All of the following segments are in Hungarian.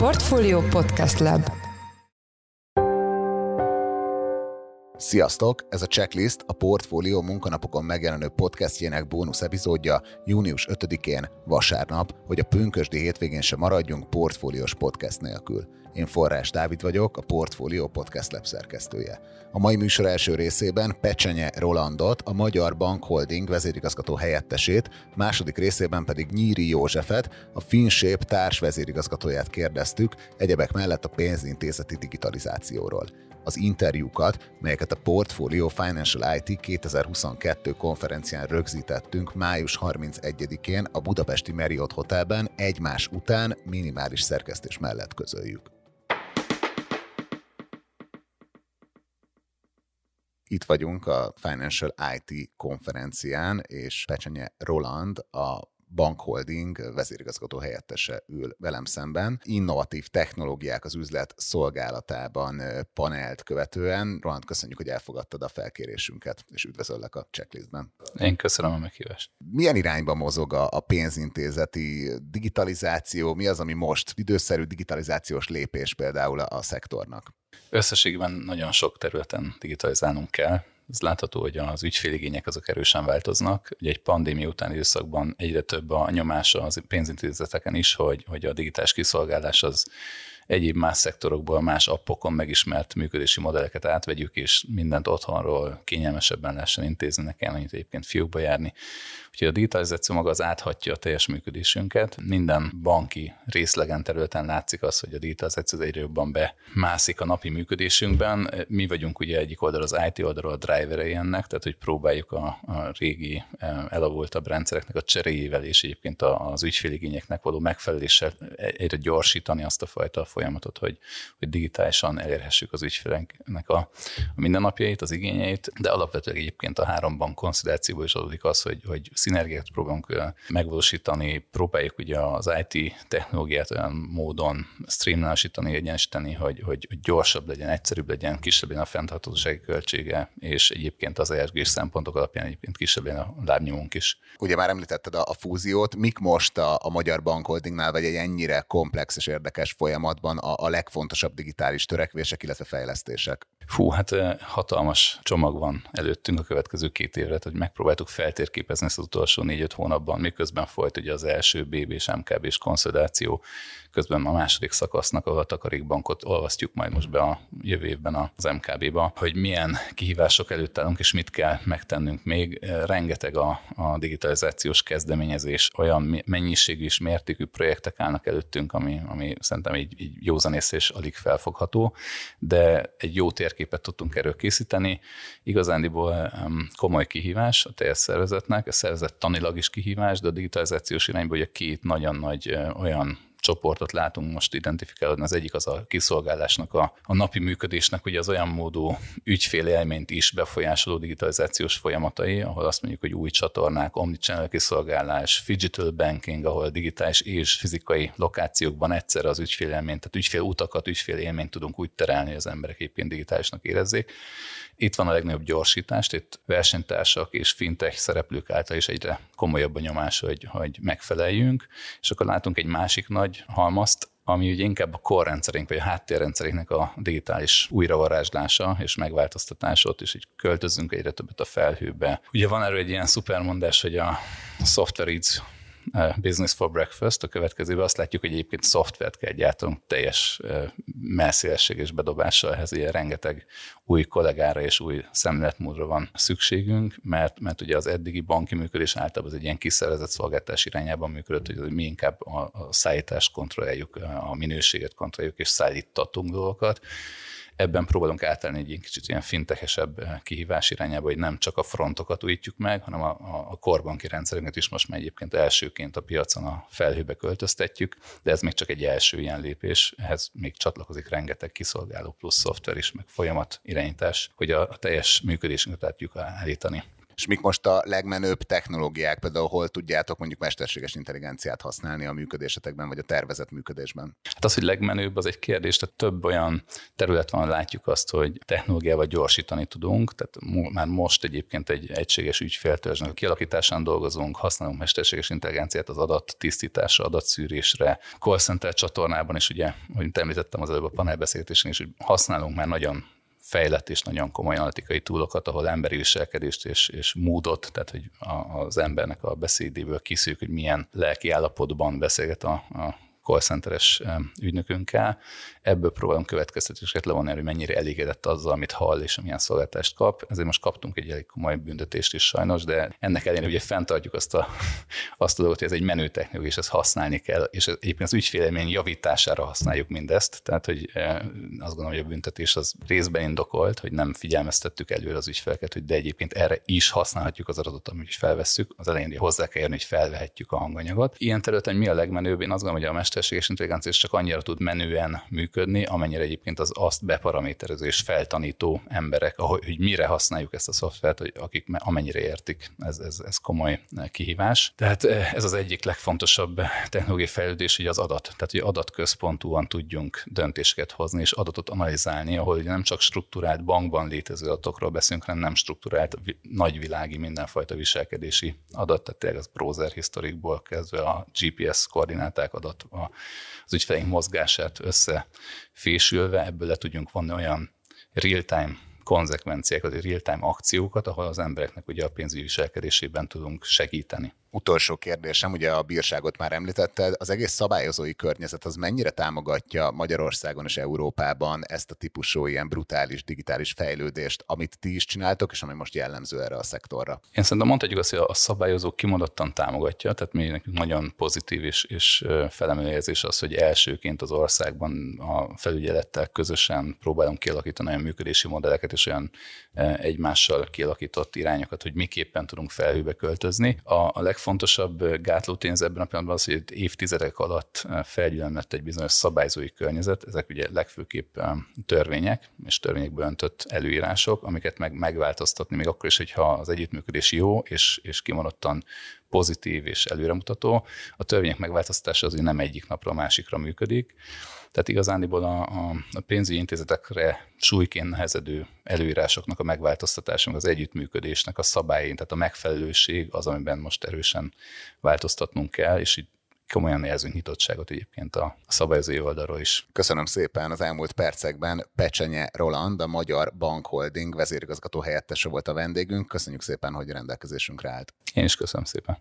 Portfolio Podcast Lab Sziasztok! Ez a Checklist a Portfolio munkanapokon megjelenő podcastjének bónusz epizódja június 5-én, vasárnap, hogy a pünkösdi hétvégén sem maradjunk portfóliós podcast nélkül. Én Forrás Dávid vagyok, a Portfolio Podcast Lab szerkesztője. A mai műsor első részében Pecsenye Rolandot, a Magyar Bank Holding vezérigazgató helyettesét, második részében pedig Nyíri Józsefet, a FinShape társ vezérigazgatóját kérdeztük, egyebek mellett a pénzintézeti digitalizációról az interjúkat, melyeket a Portfolio Financial IT 2022 konferencián rögzítettünk május 31-én a Budapesti Marriott Hotelben egymás után minimális szerkesztés mellett közöljük. Itt vagyunk a Financial IT konferencián, és Pecsenye Roland, a Bankholding vezérigazgató helyettese ül velem szemben. Innovatív technológiák az üzlet szolgálatában panelt követően. Roland, köszönjük, hogy elfogadtad a felkérésünket, és üdvözöllek a checklistben. Én köszönöm a meghívást. Milyen irányba mozog a pénzintézeti digitalizáció? Mi az, ami most időszerű digitalizációs lépés például a szektornak? Összességben nagyon sok területen digitalizálnunk kell. Ez látható, hogy az ügyféligények azok erősen változnak. Ugye egy pandémia utáni időszakban egyre több a nyomása az pénzintézeteken is, hogy, hogy a digitális kiszolgálás az egyéb más szektorokból, más appokon megismert működési modelleket átvegyük, és mindent otthonról kényelmesebben lehessen intézni, ne kell annyit egyébként fiúkba járni. Úgyhogy a digitalizáció maga az áthatja a teljes működésünket. Minden banki részlegen területen látszik az, hogy a digitalizáció egyre jobban bemászik a napi működésünkben. Mi vagyunk ugye egyik oldal az IT oldalról a driverei ennek, tehát hogy próbáljuk a, a régi e, elavultabb rendszereknek a cseréjével és egyébként az ügyféligényeknek való megfeleléssel egyre gyorsítani azt a fajta folyamatot, hogy, hogy digitálisan elérhessük az ügyfeleknek a, a mindennapjait, az igényeit, de alapvetően egyébként a három bank konszolidációból is adódik az, hogy, hogy szinergiát próbálunk megvalósítani, próbáljuk ugye az IT technológiát olyan módon streamlásítani, egyenesíteni, hogy, hogy, gyorsabb legyen, egyszerűbb legyen, kisebb legyen a fenntarthatósági költsége, és egyébként az ESG szempontok alapján egyébként kisebb legyen a lábnyomunk is. Ugye már említetted a, a fúziót, mik most a, a Magyar Bankholdingnál, vagy egy ennyire komplex és érdekes folyamatban a, a legfontosabb digitális törekvések, illetve fejlesztések? Fú, hát hatalmas csomag van előttünk a következő két évre, hogy megpróbáltuk feltérképezni ezt az utolsó négy-öt hónapban, miközben folyt ugye az első BB és MKB és konszolidáció, közben a második szakasznak, a takarékbankot olvasztjuk majd most be a jövő évben az MKB-ba, hogy milyen kihívások előtt állunk, és mit kell megtennünk még. Rengeteg a, a digitalizációs kezdeményezés, olyan mennyiségű és mértékű projektek állnak előttünk, ami, ami szerintem így, így józanész és alig felfogható, de egy jó térképet tudtunk erről készíteni. Igazándiból komoly kihívás a teljes szervezetnek, a szervezet tanilag is kihívás, de a digitalizációs irányból ugye két nagyon nagy olyan csoportot látunk most identifikálódni. Az egyik az a kiszolgálásnak, a, a napi működésnek ugye az olyan módú ügyfélélményt is befolyásoló digitalizációs folyamatai, ahol azt mondjuk, hogy új csatornák, omnichannel kiszolgálás, digital banking, ahol digitális és fizikai lokációkban egyszerre az ügyfélélményt, tehát ügyfélutakat, ügyfélélményt tudunk úgy terelni, hogy az emberek éppen digitálisnak érezzék. Itt van a legnagyobb gyorsítást, itt versenytársak és fintech szereplők által is egyre komolyabb a nyomás, hogy, hogy megfeleljünk, és akkor látunk egy másik nagy halmazt, ami ugye inkább a korrendszerünk, vagy a háttérrendszerénknek a digitális újravarázslása és megváltoztatása, ott is így költözünk egyre többet a felhőbe. Ugye van erről egy ilyen szupermondás, hogy a software Business for Breakfast, a következőben azt látjuk, hogy egyébként szoftvert kell gyártanunk teljes messzélesség és bedobással, ehhez ugye rengeteg új kollégára és új szemléletmódra van szükségünk, mert, mert ugye az eddigi banki működés általában az egy ilyen kiszervezett szolgáltás irányában működött, hogy mi inkább a, a szállítást kontrolláljuk, a minőséget kontrolláljuk és szállítatunk dolgokat ebben próbálunk átállni egy kicsit ilyen fintechesebb eh, kihívás irányába, hogy nem csak a frontokat újítjuk meg, hanem a, a korbanki rendszerünket is most már egyébként elsőként a piacon a felhőbe költöztetjük, de ez még csak egy első ilyen lépés, ehhez még csatlakozik rengeteg kiszolgáló plusz szoftver is, meg folyamat irányítás, hogy a, a teljes működésünket át tudjuk állítani és mik most a legmenőbb technológiák, például hol tudjátok mondjuk mesterséges intelligenciát használni a működésetekben, vagy a tervezett működésben? Hát az, hogy legmenőbb, az egy kérdés, tehát több olyan terület van, látjuk azt, hogy technológiával gyorsítani tudunk, tehát már most egyébként egy egységes ügyféltörzsnek a kialakításán dolgozunk, használunk mesterséges intelligenciát az adat tisztításra, adatszűrésre, call center csatornában is, ugye, hogy említettem az előbb a panelbeszélgetésen is, hogy használunk már nagyon fejlett és nagyon komoly analitikai túlokat, ahol emberi viselkedést és, és módot, tehát hogy a, az embernek a beszédéből kiszűk, hogy milyen lelki állapotban beszélget a, a call centeres ügynökünkkel. Ebből próbálunk következtetéseket levonni, hogy mennyire elégedett azzal, amit hall és milyen szolgáltást kap. Ezért most kaptunk egy elég komoly büntetést is sajnos, de ennek ellenére ugye fenntartjuk azt a, azt a dolgot, hogy ez egy menő technika, és ezt használni kell, és egyébként az ügyfélemény javítására használjuk mindezt. Tehát, hogy azt gondolom, hogy a büntetés az részben indokolt, hogy nem figyelmeztettük előre az ügyfeleket, hogy de egyébként erre is használhatjuk az adatot, amit is felvesszük. Az elején hozzá kell érni, hogy felvehetjük a hanganyagot. Ilyen területen mi a legmenőbb? Én azt gondolom, hogy a mesterséges intelligencia csak annyira tud menően működni, amennyire egyébként az azt beparaméterező és feltanító emberek, ahogy, hogy mire használjuk ezt a szoftvert, hogy akik amennyire értik, ez, ez, ez komoly kihívás. Tehát eh, ez az egyik legfontosabb technológiai fejlődés, hogy az adat. Tehát, hogy adatközpontúan tudjunk döntéseket hozni és adatot analizálni, ahol nem csak struktúrált bankban létező adatokról beszélünk, hanem nem struktúrált nagyvilági mindenfajta viselkedési adat, tehát tényleg az browser historikból kezdve a GPS koordináták adat, a az ügyfeleink mozgását összefésülve, ebből le tudjunk vonni olyan real-time konzekvenciákat, real-time akciókat, ahol az embereknek ugye a pénzügyi viselkedésében tudunk segíteni. Utolsó kérdésem, ugye a bírságot már említetted, az egész szabályozói környezet az mennyire támogatja Magyarországon és Európában ezt a típusú ilyen brutális digitális fejlődést, amit ti is csináltok, és ami most jellemző erre a szektorra? Én szerintem mondhatjuk azt, hogy a szabályozó kimondottan támogatja, tehát mi nekünk nagyon pozitív és, és felemelő érzés az, hogy elsőként az országban a felügyelettel közösen próbálunk kialakítani olyan működési modelleket és olyan egymással kialakított irányokat, hogy miképpen tudunk felhőbe költözni. A, a legfontosabb gátló tényező ebben a pillanatban az, hogy évtizedek alatt felgyűlömlett egy bizonyos szabályzói környezet, ezek ugye legfőképp törvények és törvényekből öntött előírások, amiket meg megváltoztatni, még akkor is, hogyha az együttműködés jó és, és kimondottan pozitív és előremutató. A törvények megváltoztatása azért nem egyik napra másikra működik. Tehát igazániból a, a, a pénzügyi intézetekre súlyként nehezedő előírásoknak a megváltoztatása, az együttműködésnek a szabályain, tehát a megfelelőség az, amiben most erősen változtatnunk kell, és így komolyan érzünk nyitottságot egyébként a szabályozói oldalról is. Köszönöm szépen az elmúlt percekben. Pecsenye Roland, a Magyar Bank Holding vezérigazgató helyettese volt a vendégünk. Köszönjük szépen, hogy rendelkezésünkre állt. Én is köszönöm szépen.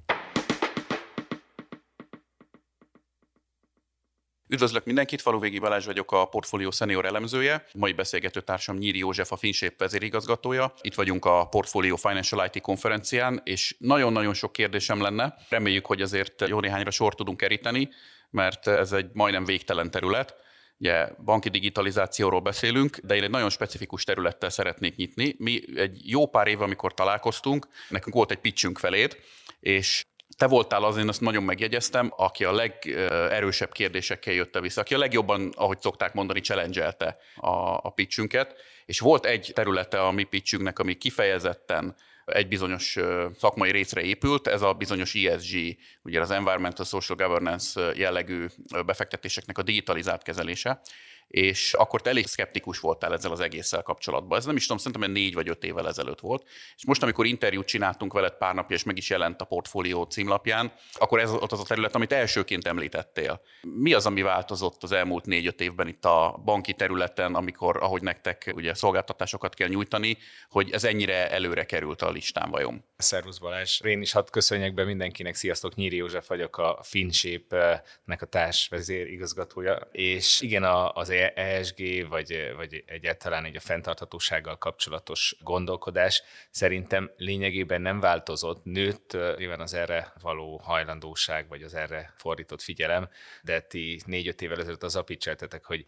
Üdvözlök mindenkit, Faluvégi Balázs vagyok, a portfólió senior elemzője. Mai beszélgető társam Nyíri József, a Finsép vezérigazgatója. Itt vagyunk a Portfolio Financial IT konferencián, és nagyon-nagyon sok kérdésem lenne. Reméljük, hogy azért jó néhányra sor tudunk keríteni, mert ez egy majdnem végtelen terület. Ugye banki digitalizációról beszélünk, de én egy nagyon specifikus területtel szeretnék nyitni. Mi egy jó pár év, amikor találkoztunk, nekünk volt egy pitchünk feléd, és te voltál az, én azt nagyon megjegyeztem, aki a legerősebb kérdésekkel jötte vissza, aki a legjobban, ahogy szokták mondani, challenge a, a pitchünket, és volt egy területe a mi pitchünknek, ami kifejezetten egy bizonyos szakmai részre épült, ez a bizonyos ESG, ugye az Environmental Social Governance jellegű befektetéseknek a digitalizált kezelése, és akkor te elég szkeptikus voltál ezzel az egésszel kapcsolatban. Ez nem is tudom, szerintem négy vagy öt évvel ezelőtt volt. És most, amikor interjút csináltunk veled pár napja, és meg is jelent a portfólió címlapján, akkor ez ott az a terület, amit elsőként említettél. Mi az, ami változott az elmúlt négy-öt évben itt a banki területen, amikor, ahogy nektek ugye szolgáltatásokat kell nyújtani, hogy ez ennyire előre került a listán vajon? Szervusz Balázs! Én is hadd köszönjek be mindenkinek. Sziasztok, Nyíri József vagyok, a Finshape-nek a társvezér igazgatója. És igen, az ESG, vagy, vagy egyáltalán egy a fenntarthatósággal kapcsolatos gondolkodás szerintem lényegében nem változott. Nőtt nyilván az erre való hajlandóság, vagy az erre fordított figyelem, de ti négy-öt évvel ezelőtt az apicseltetek, hogy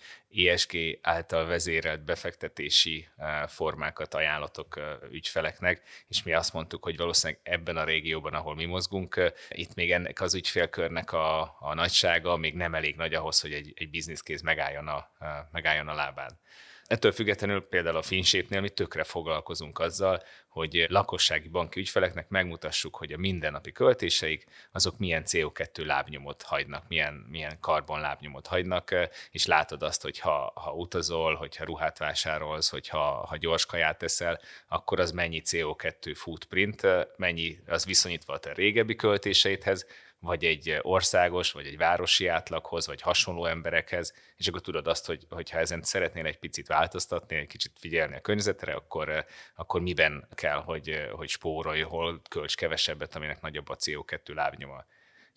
ESG által vezérelt befektetési formákat ajánlatok ügyfeleknek, és mi azt mondtuk, hogy valószínűleg ebben a régióban, ahol mi mozgunk, itt még ennek az ügyfélkörnek a, a nagysága még nem elég nagy ahhoz, hogy egy, egy bizniszkéz megálljon a megálljon a lábán. Ettől függetlenül például a Finsépnél mi tökre foglalkozunk azzal, hogy lakossági banki ügyfeleknek megmutassuk, hogy a mindennapi költéseik azok milyen CO2 lábnyomot hagynak, milyen, milyen karbon lábnyomot hagynak, és látod azt, hogy ha, ha utazol, hogyha ruhát vásárolsz, hogyha ha gyors kaját teszel, akkor az mennyi CO2 footprint, mennyi az viszonyítva a te régebbi költéseidhez, vagy egy országos, vagy egy városi átlaghoz, vagy hasonló emberekhez, és akkor tudod azt, hogy, hogy ha ezen szeretnél egy picit változtatni, egy kicsit figyelni a környezetre, akkor, akkor miben kell, hogy, hogy spórolj, hol költs kevesebbet, aminek nagyobb a CO2 lábnyoma.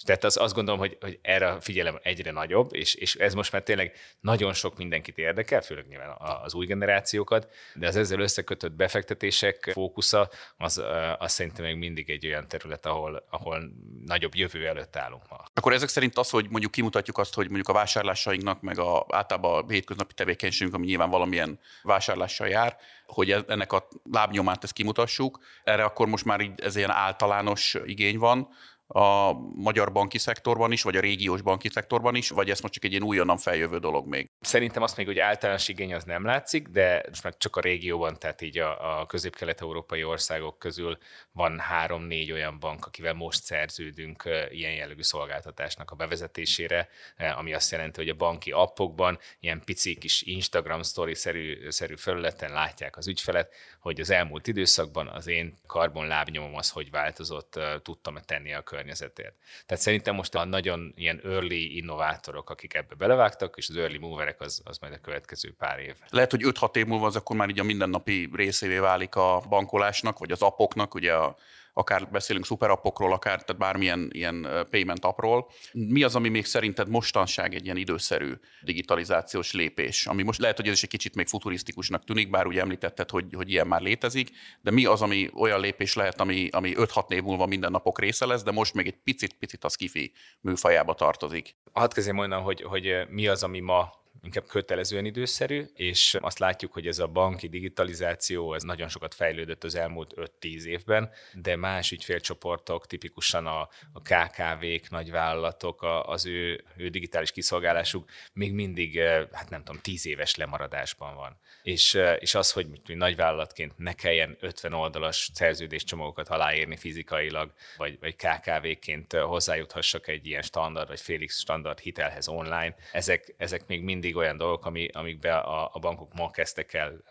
Tehát az, azt gondolom, hogy, hogy erre a figyelem egyre nagyobb, és, és ez most már tényleg nagyon sok mindenkit érdekel, főleg nyilván az új generációkat, de az ezzel összekötött befektetések fókusza, az, az szerintem még mindig egy olyan terület, ahol, ahol nagyobb jövő előtt állunk ma. Akkor ezek szerint az, hogy mondjuk kimutatjuk azt, hogy mondjuk a vásárlásainknak, meg a, általában a hétköznapi tevékenységünk, ami nyilván valamilyen vásárlással jár, hogy e, ennek a lábnyomát ezt kimutassuk, erre akkor most már így ez ilyen általános igény van, a magyar banki szektorban is, vagy a régiós banki szektorban is, vagy ez most csak egy ilyen újonnan feljövő dolog még? Szerintem azt még, hogy általános igény az nem látszik, de most meg csak a régióban, tehát így a, a közép-kelet-európai országok közül van három-négy olyan bank, akivel most szerződünk ilyen jellegű szolgáltatásnak a bevezetésére, ami azt jelenti, hogy a banki appokban ilyen pici kis Instagram story-szerű szerű felületen látják az ügyfelet, hogy az elmúlt időszakban az én karbon lábnyomom az hogy változott, tudtam-e tenni a környezetért. Tehát szerintem most a nagyon ilyen early innovátorok, akik ebbe belevágtak, és az early moverek az, az majd a következő pár év. Lehet, hogy 5-6 év múlva az akkor már így a mindennapi részévé válik a bankolásnak, vagy az appoknak, ugye a akár beszélünk szuperappokról, akár tehát bármilyen ilyen payment appról. Mi az, ami még szerinted mostanság egy ilyen időszerű digitalizációs lépés, ami most lehet, hogy ez is egy kicsit még futurisztikusnak tűnik, bár ugye említetted, hogy, hogy ilyen már létezik, de mi az, ami olyan lépés lehet, ami, ami 5-6 év múlva minden napok része lesz, de most még egy picit-picit a skifi műfajába tartozik? Hadd kezdjem mondani, hogy, hogy mi az, ami ma inkább kötelezően időszerű, és azt látjuk, hogy ez a banki digitalizáció ez nagyon sokat fejlődött az elmúlt 5-10 évben, de más ügyfélcsoportok, tipikusan a, a KKV-k, nagyvállalatok, a, az ő, ő digitális kiszolgálásuk még mindig, eh, hát nem tudom, 10 éves lemaradásban van. És, eh, és az, hogy mi nagyvállalatként ne kelljen 50 oldalas szerződéscsomagokat aláírni fizikailag, vagy, vagy KKV-ként eh, hozzájuthassak egy ilyen standard, vagy félig standard hitelhez online, ezek, ezek még mindig mindig olyan dolgok, ami, amikbe a, a bankok ma kezdtek el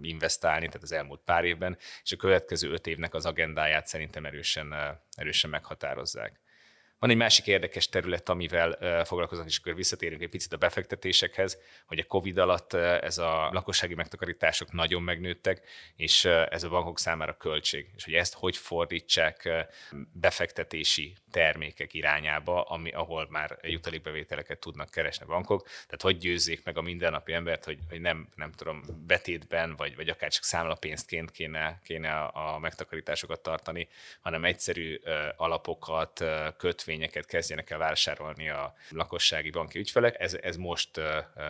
investálni, tehát az elmúlt pár évben, és a következő öt évnek az agendáját szerintem erősen, erősen meghatározzák. Van egy másik érdekes terület, amivel foglalkozunk, és akkor visszatérünk egy picit a befektetésekhez, hogy a COVID alatt ez a lakossági megtakarítások nagyon megnőttek, és ez a bankok számára költség. És hogy ezt hogy fordítsák befektetési termékek irányába, ami, ahol már jutalékbevételeket tudnak keresni a bankok. Tehát hogy győzzék meg a mindennapi embert, hogy, hogy nem, nem tudom, betétben, vagy, vagy akár csak számlapénztként kéne, kéne a, megtakarításokat tartani, hanem egyszerű alapokat, kötvényt, kötvényeket kezdjenek el vásárolni a lakossági banki ügyfelek, ez, ez most uh,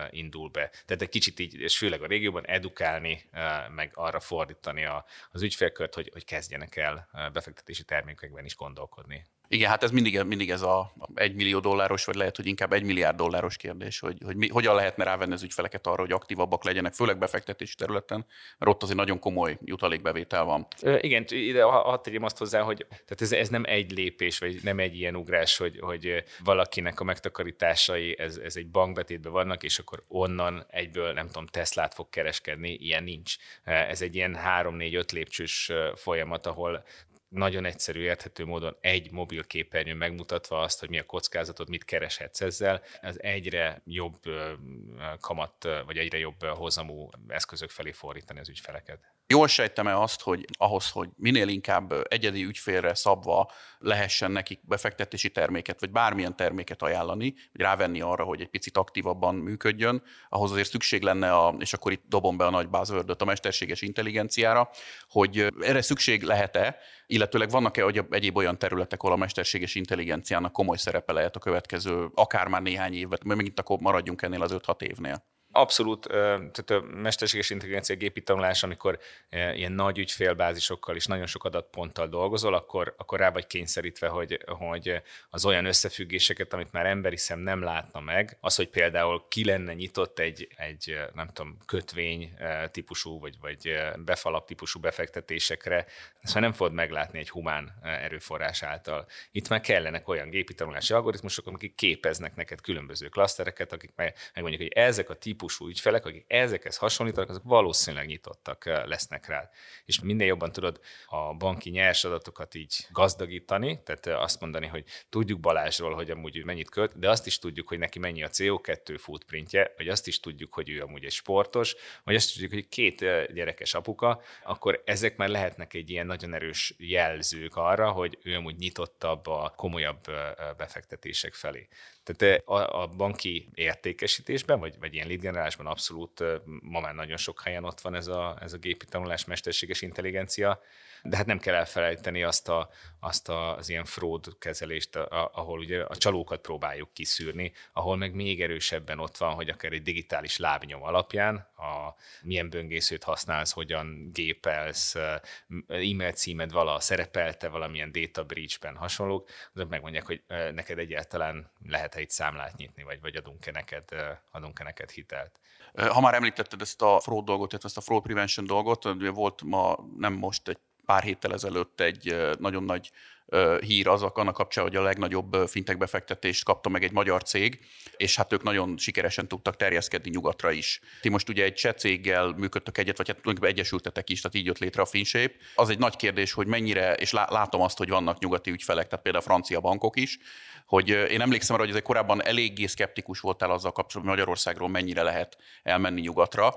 indul be. Tehát egy kicsit így, és főleg a régióban edukálni, uh, meg arra fordítani a, az ügyfélkört, hogy, hogy kezdjenek el befektetési termékekben is gondolkodni. Igen, hát ez mindig, mindig ez a egy millió dolláros, vagy lehet, hogy inkább egy milliárd dolláros kérdés, hogy, hogy mi, hogyan lehetne rávenni az ügyfeleket arra, hogy aktívabbak legyenek, főleg befektetési területen, mert ott azért nagyon komoly jutalékbevétel van. Ö, igen, ide hadd tegyem azt hozzá, hogy tehát ez, ez nem egy lépés, vagy nem egy ilyen ugrás, hogy, hogy valakinek a megtakarításai, ez, ez egy bankbetétben vannak, és akkor onnan egyből, nem tudom, Teslát fog kereskedni, ilyen nincs. Ez egy ilyen három-négy-öt lépcsős folyamat, ahol nagyon egyszerű, érthető módon egy mobil képernyőn megmutatva azt, hogy mi a kockázatod, mit kereshetsz ezzel, az egyre jobb kamat, vagy egyre jobb hozamú eszközök felé fordítani az ügyfeleket. Jól sejtem-e azt, hogy ahhoz, hogy minél inkább egyedi ügyfélre szabva lehessen nekik befektetési terméket, vagy bármilyen terméket ajánlani, vagy rávenni arra, hogy egy picit aktívabban működjön, ahhoz azért szükség lenne, a, és akkor itt dobom be a nagy buzzword a mesterséges intelligenciára, hogy erre szükség lehet-e, illetőleg vannak-e egyéb olyan területek, ahol a mesterséges intelligenciának komoly szerepe lehet a következő, akár már néhány évben, mert megint akkor maradjunk ennél az 5-6 évnél. Abszolút, tehát a mesterséges intelligencia gépi tanulás, amikor ilyen nagy ügyfélbázisokkal és nagyon sok adatponttal dolgozol, akkor, akkor rá vagy kényszerítve, hogy, hogy az olyan összefüggéseket, amit már emberi szem nem látna meg, az, hogy például ki lenne nyitott egy, egy nem tudom, kötvény típusú, vagy, vagy befalap típusú befektetésekre, ezt már nem fogod meglátni egy humán erőforrás által. Itt már kellenek olyan gépi tanulási algoritmusok, akik képeznek neked különböző klasztereket, akik meg, megmondják, hogy ezek a típusú ügyfelek, akik ezekhez hasonlítanak, azok valószínűleg nyitottak lesznek rá. És minél jobban tudod a banki nyers adatokat így gazdagítani, tehát azt mondani, hogy tudjuk Balázsról, hogy amúgy mennyit költ, de azt is tudjuk, hogy neki mennyi a CO2 footprintje, vagy azt is tudjuk, hogy ő amúgy egy sportos, vagy azt tudjuk, hogy két gyerekes apuka, akkor ezek már lehetnek egy ilyen nagyon erős jelzők arra, hogy ő amúgy nyitottabb a komolyabb befektetések felé. Tehát a, a banki értékesítésben, vagy, vagy ilyen lead generálásban abszolút ma már nagyon sok helyen ott van ez a, ez a gépi tanulás, mesterséges intelligencia, de hát nem kell elfelejteni azt, a, azt a, az ilyen fraud kezelést, ahol ugye a csalókat próbáljuk kiszűrni, ahol meg még erősebben ott van, hogy akár egy digitális lábnyom alapján, a milyen böngészőt használsz, hogyan gépelsz, e-mail címed vala szerepelte valamilyen data breach-ben hasonlók, azok megmondják, hogy neked egyáltalán lehet-e itt számlát nyitni, vagy, vagy adunk-e neked, adunk-e neked hitelt. Ha már említetted ezt a fraud dolgot, tehát ezt a fraud prevention dolgot, volt ma nem most egy pár héttel ezelőtt egy nagyon nagy hír az annak kapcsán, hogy a legnagyobb fintech befektetést kapta meg egy magyar cég, és hát ők nagyon sikeresen tudtak terjeszkedni nyugatra is. Ti most ugye egy cseh céggel működtök egyet, vagy hát tulajdonképpen egyesültetek is, tehát így jött létre a Finshape. Az egy nagy kérdés, hogy mennyire, és látom azt, hogy vannak nyugati ügyfelek, tehát például a francia bankok is, hogy én emlékszem arra, hogy ez korábban eléggé szkeptikus voltál azzal kapcsolatban, Magyarországról mennyire lehet elmenni nyugatra.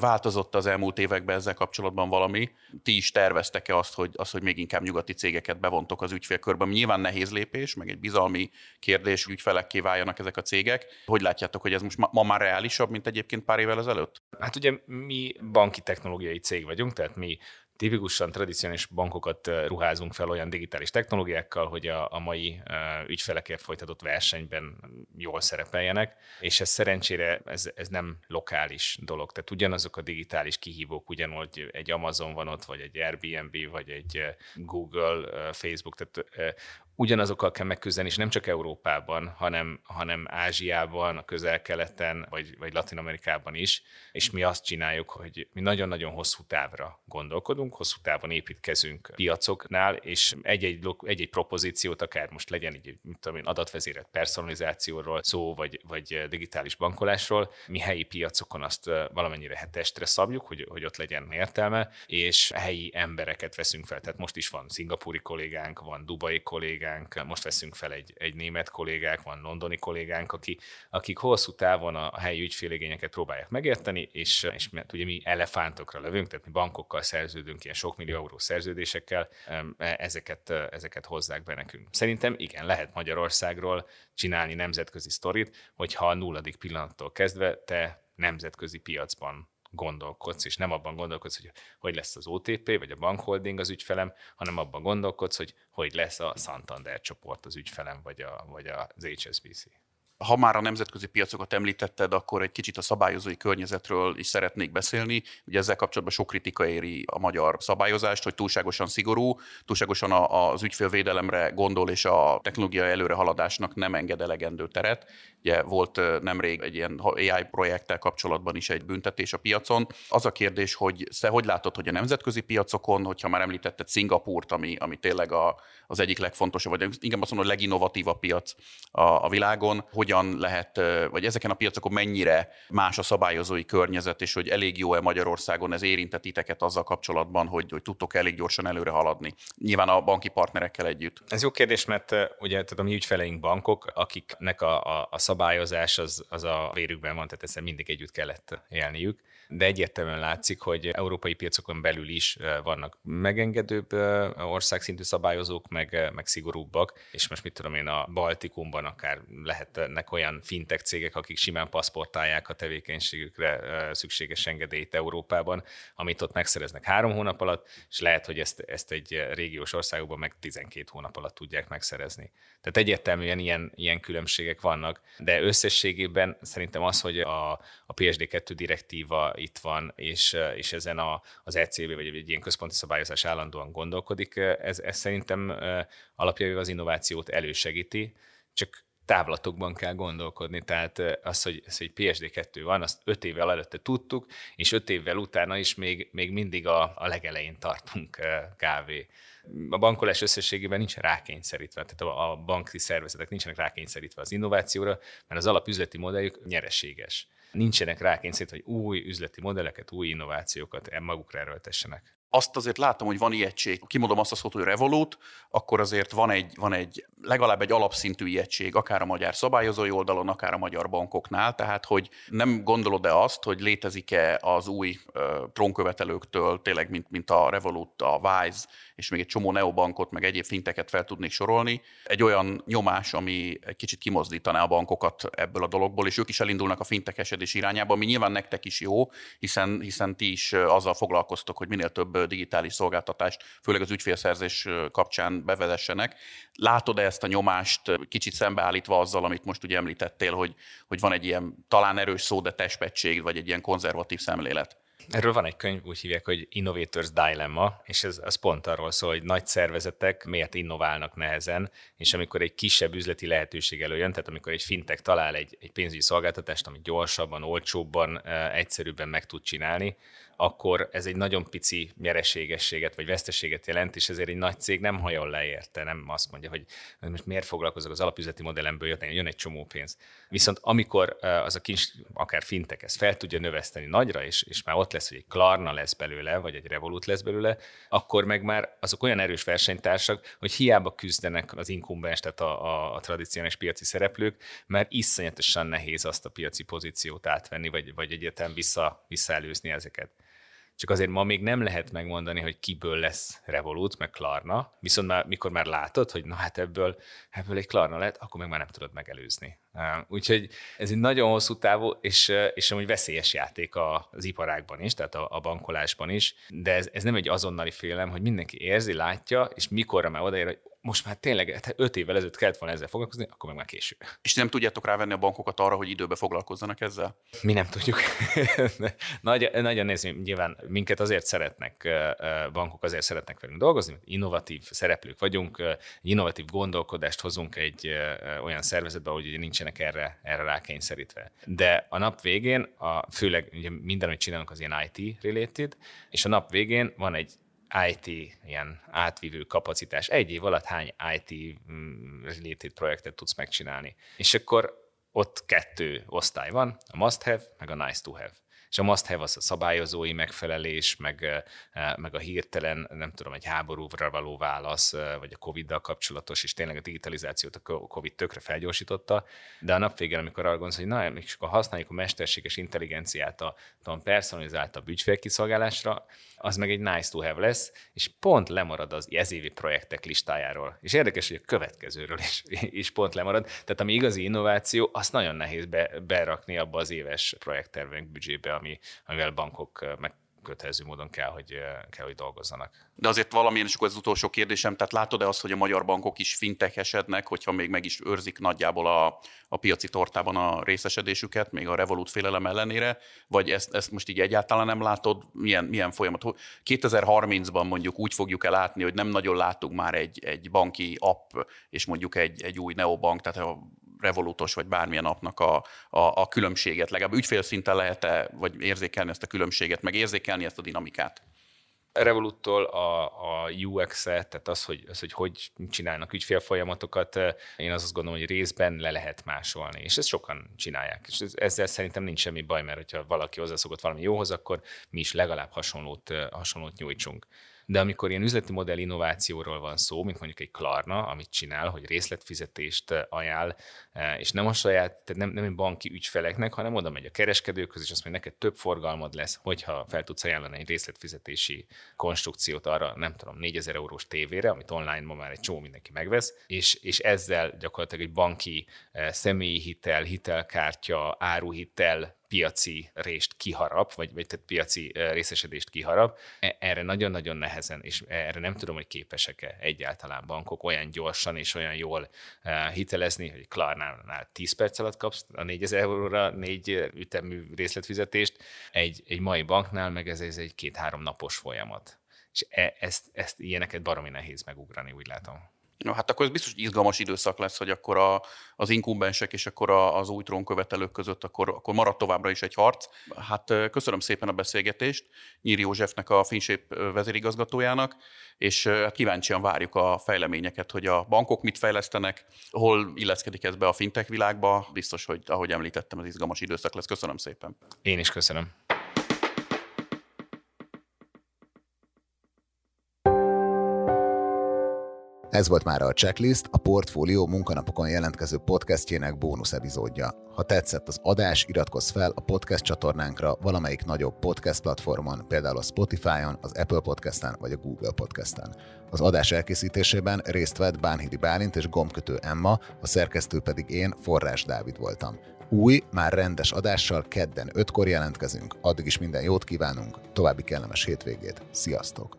Változott az elmúlt években ezzel kapcsolatban valami? Ti is terveztek-e azt, hogy, azt, hogy még inkább nyugati cégeket bevontok az ügyfélkörben? Nyilván nehéz lépés, meg egy bizalmi kérdés, hogy ügyfelekké váljanak ezek a cégek. Hogy látjátok, hogy ez most ma, ma már reálisabb, mint egyébként pár évvel ezelőtt? Hát ugye mi banki technológiai cég vagyunk, tehát mi tipikusan tradicionális bankokat ruházunk fel olyan digitális technológiákkal, hogy a, a mai ügyfelekért folytatott versenyben jól szerepeljenek, és ez szerencsére ez, ez nem lokális dolog. Tehát ugyanazok a digitális kihívók, ugyanúgy egy Amazon van ott, vagy egy Airbnb, vagy egy Google, Facebook, tehát ugyanazokkal kell megküzdeni, és nem csak Európában, hanem, hanem Ázsiában, a közel-keleten, vagy, vagy Latin-Amerikában is, és mi azt csináljuk, hogy mi nagyon-nagyon hosszú távra gondolkodunk, hosszú távon építkezünk piacoknál, és egy-egy, egy-egy propozíciót, akár most legyen egy mit tudom én, adatvezérett personalizációról szó, vagy, vagy digitális bankolásról, mi helyi piacokon azt valamennyire hetestre szabjuk, hogy, hogy ott legyen értelme, és helyi embereket veszünk fel. Tehát most is van szingapúri kollégánk, van dubai kollégánk, kollégánk, most veszünk fel egy, egy német kollégák, van londoni kollégánk, aki, akik hosszú távon a helyi ügyféligényeket próbálják megérteni, és, és mert ugye mi elefántokra lövünk, tehát mi bankokkal szerződünk, ilyen sok millió euró szerződésekkel, ezeket, ezeket hozzák be nekünk. Szerintem igen, lehet Magyarországról csinálni nemzetközi sztorit, hogyha a nulladik pillanattól kezdve te nemzetközi piacban gondolkodsz, és nem abban gondolkodsz, hogy hogy lesz az OTP, vagy a bankholding az ügyfelem, hanem abban gondolkodsz, hogy hogy lesz a Santander csoport az ügyfelem, vagy, a, vagy az HSBC ha már a nemzetközi piacokat említetted, akkor egy kicsit a szabályozói környezetről is szeretnék beszélni. Ugye ezzel kapcsolatban sok kritika éri a magyar szabályozást, hogy túlságosan szigorú, túlságosan az ügyfélvédelemre gondol, és a technológia előrehaladásnak nem enged elegendő teret. Ugye volt nemrég egy ilyen AI projekttel kapcsolatban is egy büntetés a piacon. Az a kérdés, hogy te hogy látod, hogy a nemzetközi piacokon, hogyha már említetted Szingapúrt, ami, ami tényleg a, az egyik legfontosabb, vagy inkább azt mondom, a leginnovatívabb piac a, a világon, hogyan lehet, vagy ezeken a piacokon mennyire más a szabályozói környezet, és hogy elég jó-e Magyarországon ez érintett titeket azzal kapcsolatban, hogy, hogy tudtok elég gyorsan előre haladni. Nyilván a banki partnerekkel együtt. Ez jó kérdés, mert ugye a mi ügyfeleink bankok, akiknek a, a, a szabályozás az, az a vérükben van, tehát ezzel mindig együtt kellett élniük de egyértelműen látszik, hogy európai piacokon belül is vannak megengedőbb országszintű szabályozók, meg, meg szigorúbbak, és most mit tudom én, a Baltikumban akár lehet nincsenek olyan fintech cégek, akik simán paszportálják a tevékenységükre szükséges engedélyt Európában, amit ott megszereznek három hónap alatt, és lehet, hogy ezt, ezt egy régiós országokban meg 12 hónap alatt tudják megszerezni. Tehát egyértelműen ilyen, ilyen különbségek vannak, de összességében szerintem az, hogy a, a PSD2 direktíva itt van, és, és ezen a, az ECB vagy egy ilyen központi szabályozás állandóan gondolkodik, ez, ez szerintem alapjaival az innovációt elősegíti, csak távlatokban kell gondolkodni. Tehát az, hogy, az, hogy PSD2 van, azt öt évvel előtte tudtuk, és öt évvel utána is még, még mindig a, a legelején tartunk kávé. A bankolás összességében nincs rákényszerítve, tehát a, a banki szervezetek nincsenek rákényszerítve az innovációra, mert az alapüzleti modelljük nyereséges. Nincsenek rákényszerítve, hogy új üzleti modelleket, új innovációkat magukra erőltessenek azt azért látom, hogy van ijegység. Kimondom azt a szót, hogy Revolut, akkor azért van egy, van egy legalább egy alapszintű ijegység, akár a magyar szabályozói oldalon, akár a magyar bankoknál. Tehát, hogy nem gondolod-e azt, hogy létezik-e az új uh, trónkövetelőktől, tényleg, mint, mint a Revolut, a Wise, és még egy csomó neobankot, meg egyéb finteket fel tudnék sorolni, egy olyan nyomás, ami egy kicsit kimozdítaná a bankokat ebből a dologból, és ők is elindulnak a fintekesedés irányába, ami nyilván nektek is jó, hiszen, hiszen ti is azzal foglalkoztok, hogy minél több digitális szolgáltatást, főleg az ügyfélszerzés kapcsán bevezessenek. Látod-e ezt a nyomást kicsit szembeállítva azzal, amit most ugye említettél, hogy, hogy van egy ilyen talán erős szó, de testpetség, vagy egy ilyen konzervatív szemlélet? Erről van egy könyv, úgy hívják, hogy Innovators Dilemma, és ez, ez pont arról szól, hogy nagy szervezetek miért innoválnak nehezen, és amikor egy kisebb üzleti lehetőség előjön, tehát amikor egy fintek talál egy, egy pénzügyi szolgáltatást, amit gyorsabban, olcsóbban, egyszerűbben meg tud csinálni, akkor ez egy nagyon pici nyereségességet vagy veszteséget jelent, és ezért egy nagy cég nem hajol le érte, nem azt mondja, hogy most miért foglalkozok az alapüzleti modellemből, jön, jön egy csomó pénz. Viszont amikor az a kincs, akár fintek ezt fel tudja növeszteni nagyra, és, és már ott lesz, hogy egy Klarna lesz belőle, vagy egy Revolut lesz belőle, akkor meg már azok olyan erős versenytársak, hogy hiába küzdenek az inkumbens, tehát a, a, a tradicionális piaci szereplők, mert iszonyatosan nehéz azt a piaci pozíciót átvenni, vagy, vagy egyáltalán vissza, visszaelőzni ezeket. Csak azért ma még nem lehet megmondani, hogy kiből lesz Revolut, meg Klarna, viszont már, mikor már látod, hogy na hát ebből, ebből egy Klarna lett, akkor meg már nem tudod megelőzni. Úgyhogy ez egy nagyon hosszú távú, és, és amúgy veszélyes játék az iparágban is, tehát a, a bankolásban is, de ez, ez nem egy azonnali félelem, hogy mindenki érzi, látja, és mikorra már odaér, hogy most már tényleg hát öt évvel ezelőtt kellett volna ezzel foglalkozni, akkor meg már késő. És nem tudjátok rávenni a bankokat arra, hogy időbe foglalkozzanak ezzel? Mi nem tudjuk. Nagy, nagyon nézni, nyilván minket azért szeretnek, bankok azért szeretnek velünk dolgozni, innovatív szereplők vagyunk, innovatív gondolkodást hozunk egy olyan szervezetbe, hogy nincsenek erre, erre rákényszerítve. De a nap végén, a, főleg ugye minden, amit csinálunk, az ilyen IT-related, és a nap végén van egy IT ilyen átvívő kapacitás. Egy év alatt hány IT mm, related projektet tudsz megcsinálni. És akkor ott kettő osztály van, a must have, meg a nice to have és a must have az a szabályozói megfelelés, meg, meg a hirtelen, nem tudom, egy háborúra való válasz, vagy a Covid-dal kapcsolatos, és tényleg a digitalizációt a Covid tökre felgyorsította, de a nap végén, amikor arra gondolsz, hogy na, még csak használjuk a mesterséges intelligenciát a, a personalizáltabb ügyfélkiszolgálásra, az meg egy nice to have lesz, és pont lemarad az ezévi projektek listájáról. És érdekes, hogy a következőről is, is pont lemarad. Tehát ami igazi innováció, azt nagyon nehéz be, berakni abba az éves projekttervünk büdzsébe, ami, amivel bankok meg kötelező módon kell, hogy, kell, hogy dolgozzanak. De azért valamilyen, és akkor az utolsó kérdésem, tehát látod-e azt, hogy a magyar bankok is fintekesednek, hogyha még meg is őrzik nagyjából a, a piaci tortában a részesedésüket, még a Revolut félelem ellenére, vagy ezt, ezt most így egyáltalán nem látod? Milyen, milyen folyamat? 2030-ban mondjuk úgy fogjuk el látni, hogy nem nagyon látunk már egy, egy banki app, és mondjuk egy, egy új neobank, tehát a revolutos vagy bármilyen napnak a, a, a különbséget, legalább ügyfélszinten lehet-e, vagy érzékelni ezt a különbséget, meg érzékelni ezt a dinamikát? Revoluttól a, a UX-et, tehát az hogy, az, hogy hogy csinálnak ügyfélfolyamatokat, én azt gondolom, hogy részben le lehet másolni, és ezt sokan csinálják. És ezzel szerintem nincs semmi baj, mert hogyha valaki hozzászokott valami jóhoz, akkor mi is legalább hasonlót, hasonlót nyújtsunk. De amikor ilyen üzleti modell innovációról van szó, mint mondjuk egy Klarna, amit csinál, hogy részletfizetést ajánl, és nem a saját, tehát nem, nem egy banki ügyfeleknek, hanem oda megy a kereskedőkhöz, és azt mondja, neked több forgalmad lesz, hogyha fel tudsz ajánlani egy részletfizetési konstrukciót arra, nem tudom, 4000 eurós tévére, amit online ma már egy csomó mindenki megvesz, és, és ezzel gyakorlatilag egy banki személyi hitel, hitelkártya, áruhitel piaci részt kiharap, vagy, vagy tehát piaci részesedést kiharap. E, erre nagyon-nagyon nehezen, és erre nem tudom, hogy képesek-e egyáltalán bankok olyan gyorsan és olyan jól hitelezni, hogy Klarnánál 10 perc alatt kapsz a 4000 euróra négy ütemű részletfizetést, egy, egy mai banknál meg ez, ez egy két-három napos folyamat. És e, ezt, ezt ilyeneket baromi nehéz megugrani, úgy látom. No, hát akkor ez biztos izgalmas időszak lesz, hogy akkor a, az inkubensek és akkor a, az új trónkövetelők között akkor, akkor marad továbbra is egy harc. Hát köszönöm szépen a beszélgetést Nyíri Józsefnek, a Finsép vezérigazgatójának, és hát kíváncsian várjuk a fejleményeket, hogy a bankok mit fejlesztenek, hol illeszkedik ez be a fintech világba. Biztos, hogy ahogy említettem, ez izgalmas időszak lesz. Köszönöm szépen. Én is köszönöm. Ez volt már a Checklist, a Portfólió munkanapokon jelentkező podcastjének bónusz epizódja. Ha tetszett az adás, iratkozz fel a podcast csatornánkra valamelyik nagyobb podcast platformon, például a Spotify-on, az Apple Podcast-en vagy a Google Podcast-en. Az adás elkészítésében részt vett Bánhidi Bálint és gombkötő Emma, a szerkesztő pedig én, Forrás Dávid voltam. Új, már rendes adással kedden 5-kor jelentkezünk. Addig is minden jót kívánunk, további kellemes hétvégét. Sziasztok!